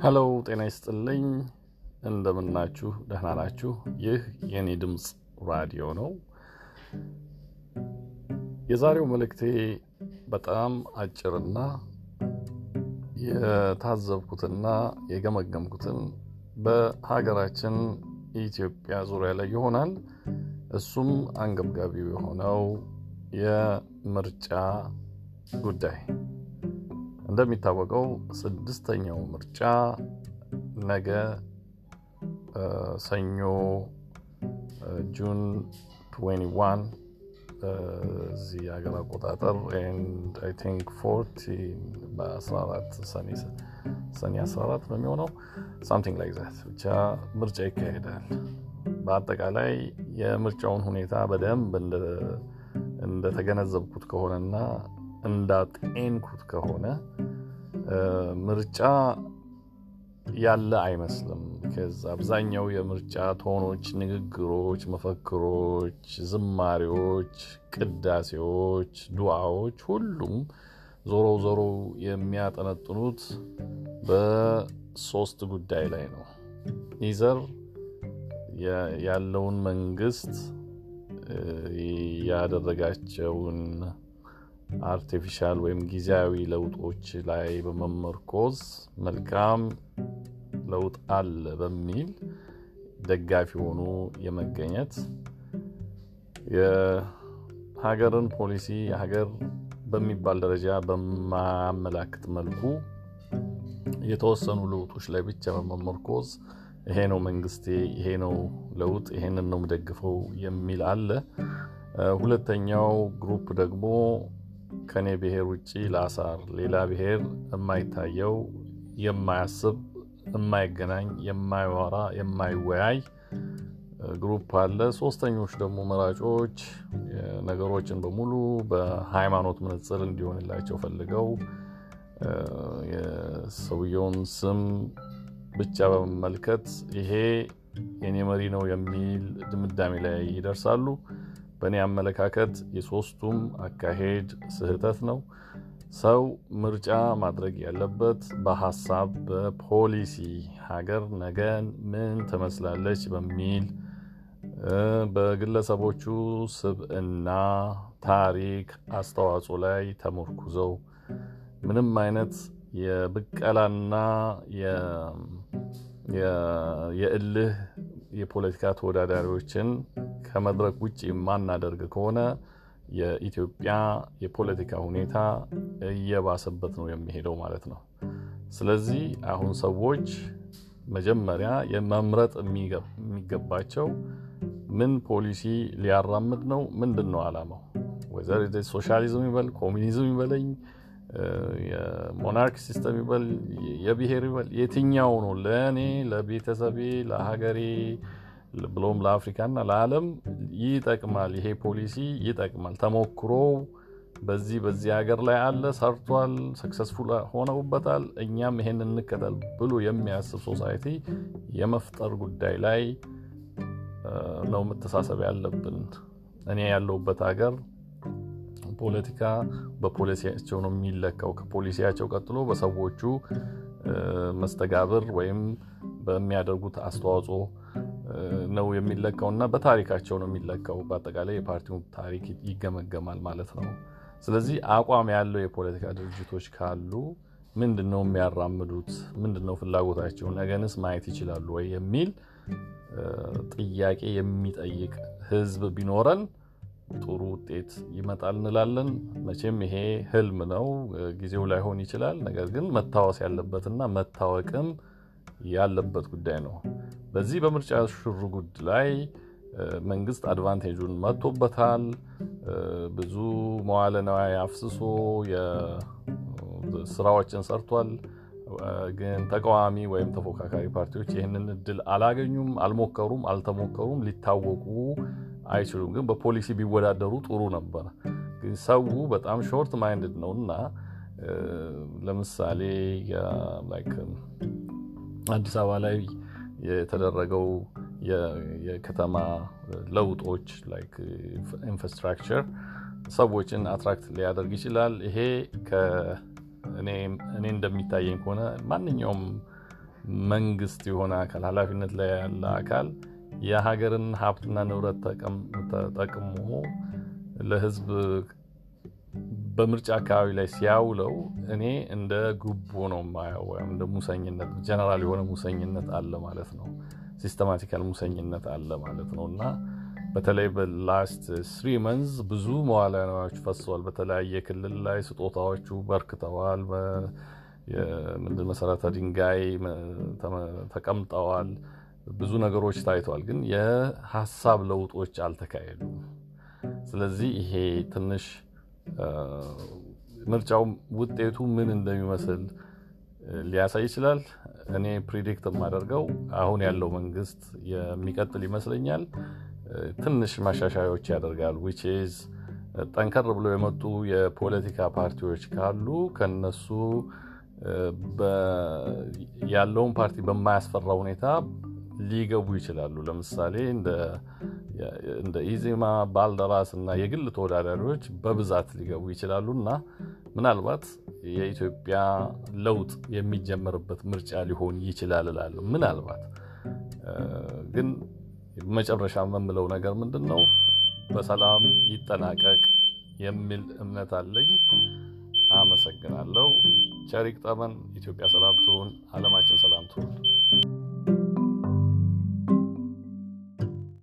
ሄሎ ጤና ይስጥልኝ። እንደምናችሁ ደህና ናችሁ? ይህ የኔ ድምፅ ራዲዮ ነው። የዛሬው መልእክቴ በጣም አጭርና የታዘብኩትና የገመገምኩትን በሀገራችን ኢትዮጵያ ዙሪያ ላይ ይሆናል። እሱም አንገብጋቢው የሆነው የምርጫ ጉዳይ እንደሚታወቀው ስድስተኛው ምርጫ ነገ ሰኞ June 21 እዚህ ሀገር አቆጣጠር think fourteen በ14 ሰኔ 14 ነው የሚሆነው something like that ብቻ ምርጫ ይካሄዳል። በአጠቃላይ የምርጫውን ሁኔታ በደንብ እንደተገነዘብኩት ከሆነና እንዳጤንኩት ከሆነ ምርጫ ያለ አይመስልም። ከዛ አብዛኛው የምርጫ ቶኖች፣ ንግግሮች፣ መፈክሮች፣ ዝማሬዎች፣ ቅዳሴዎች፣ ዱዓዎች ሁሉም ዞሮ ዞሮ የሚያጠነጥኑት በሶስት ጉዳይ ላይ ነው። ኢዘር ያለውን መንግስት ያደረጋቸውን artificial ወይም ጊዜያዊ ለውጦች ላይ በመመርኮዝ መልካም ለውጥ አለ በሚል ደጋፊ ሆኖ የመገኘት የሀገርን ፖሊሲ የሀገር በሚባል ደረጃ በማያመላክት መልኩ የተወሰኑ ለውጦች ላይ ብቻ በመመርኮዝ ይሄ ነው መንግስቴ፣ ይሄ ነው ለውጥ፣ ይሄንን ነው የምደግፈው የሚል አለ። ሁለተኛው group ደግሞ ከኔ ብሔር ውጭ ለአሳር ሌላ ብሔር የማይታየው የማያስብ የማይገናኝ የማይወራ የማይወያይ group አለ። ሶስተኞች ደግሞ መራጮች ነገሮችን በሙሉ በሃይማኖት መነጽር እንዲሆንላቸው ፈልገው የሰውየውን ስም ብቻ በመመልከት ይሄ የኔ መሪ ነው የሚል ድምዳሜ ላይ ይደርሳሉ። በእኔ አመለካከት የሶስቱም አካሄድ ስህተት ነው። ሰው ምርጫ ማድረግ ያለበት በሀሳብ በፖሊሲ ሀገር ነገን ምን ትመስላለች በሚል በግለሰቦቹ ስብዕና፣ ታሪክ፣ አስተዋጽኦ ላይ ተመርኩዘው ምንም አይነት የብቀላና የእልህ የፖለቲካ ተወዳዳሪዎችን ከመድረክ ውጭ የማናደርግ ከሆነ የኢትዮጵያ የፖለቲካ ሁኔታ እየባሰበት ነው የሚሄደው ማለት ነው። ስለዚህ አሁን ሰዎች መጀመሪያ የመምረጥ የሚገባቸው ምን ፖሊሲ ሊያራምድ ነው፣ ምንድን ነው አላማው፣ either ሶሻሊዝም ይበል ኮሚኒዝም ይበለኝ የ monarch system ይበል የብሔር ይበል የትኛው ነው? ለእኔ ለቤተሰቤ ለሀገሬ ብሎም ለአፍሪካና ለዓለም ይጠቅማል፣ ይሄ ፖሊሲ ይጠቅማል፣ ተሞክሮ በዚህ በዚህ ሀገር ላይ አለ፣ ሰርቷል፣ successful ሆነውበታል፣ እኛም ይሄን እንከተል ብሎ የሚያስብ society የመፍጠር ጉዳይ ላይ ነው መተሳሰብ ያለብን። እኔ ያለሁበት ሀገር ፖለቲካ በፖሊሲያቸው ነው የሚለካው። ከፖሊሲያቸው ቀጥሎ በሰዎቹ መስተጋብር ወይም በሚያደርጉት አስተዋጽኦ ነው የሚለካው እና በታሪካቸው ነው የሚለካው። በአጠቃላይ የፓርቲው ታሪክ ይገመገማል ማለት ነው። ስለዚህ አቋም ያለው የፖለቲካ ድርጅቶች ካሉ ምንድን ነው የሚያራምዱት? ምንድን ነው ፍላጎታቸው? ነገንስ ማየት ይችላሉ ወይ የሚል ጥያቄ የሚጠይቅ ህዝብ ቢኖረን ጥሩ ውጤት ይመጣል እንላለን። መቼም ይሄ ህልም ነው፣ ጊዜው ላይሆን ይችላል። ነገር ግን መታወስ ያለበትና መታወቅም ያለበት ጉዳይ ነው። በዚህ በምርጫ ሽርጉድ ላይ መንግስት አድቫንቴጁን መጥቶበታል። ብዙ መዋለ አፍስሶ ስራዎችን ሰርቷል። ግን ተቃዋሚ ወይም ተፎካካሪ ፓርቲዎች ይህንን እድል አላገኙም፣ አልሞከሩም፣ አልተሞከሩም፣ ሊታወቁ አይችሉም። ግን በፖሊሲ ቢወዳደሩ ጥሩ ነበር። ግን ሰው በጣም short minded ነው እና ለምሳሌ አዲስ አበባ ላይ የተደረገው የከተማ ለውጦች infrastructure ሰዎችን attract ሊያደርግ ይችላል። ይሄ እኔ እንደሚታየኝ ከሆነ ማንኛውም መንግስት የሆነ አካል ኃላፊነት ላይ ያለ አካል የሀገርን ሀብትና ንብረት ተጠቅሞ ለህዝብ በምርጫ አካባቢ ላይ ሲያውለው እኔ እንደ ጉቦ ነው የማየው፣ ወይም እንደ ሙሰኝነት ጀነራል የሆነ ሙሰኝነት አለ ማለት ነው። systematical ሙሰኝነት አለ ማለት ነው እና በተለይ በ last three months ብዙ መዋዕለ ንዋዮች ፈሰዋል። በተለያየ ክልል ላይ ስጦታዎቹ በርክተዋል። መሰረተ ድንጋይ ተቀምጠዋል። ብዙ ነገሮች ታይተዋል። ግን የሀሳብ ለውጦች አልተካሄዱም። ስለዚህ ይሄ ትንሽ ምርጫው ውጤቱ ምን እንደሚመስል ሊያሳይ ይችላል። እኔ predict የማደርገው አሁን ያለው መንግስት የሚቀጥል ይመስለኛል። ትንሽ ማሻሻያዎች ያደርጋል። which is ጠንከር ብሎ የመጡ የፖለቲካ ፓርቲዎች ካሉ ከነሱ ያለውን ፓርቲ በማያስፈራ ሁኔታ ሊገቡ ይችላሉ። ለምሳሌ እንደ ኢዜማ፣ ባልደራስ እና የግል ተወዳዳሪዎች በብዛት ሊገቡ ይችላሉ እና ምናልባት የኢትዮጵያ ለውጥ የሚጀመርበት ምርጫ ሊሆን ይችላል እላለሁ። ምናልባት ግን መጨረሻ የምለው ነገር ምንድን ነው? በሰላም ይጠናቀቅ የሚል እምነት አለኝ። አመሰግናለሁ። ቸር ይግጠመን። ኢትዮጵያ ሰላም ትሁን። ዓለማችን ሰላም ትሁን።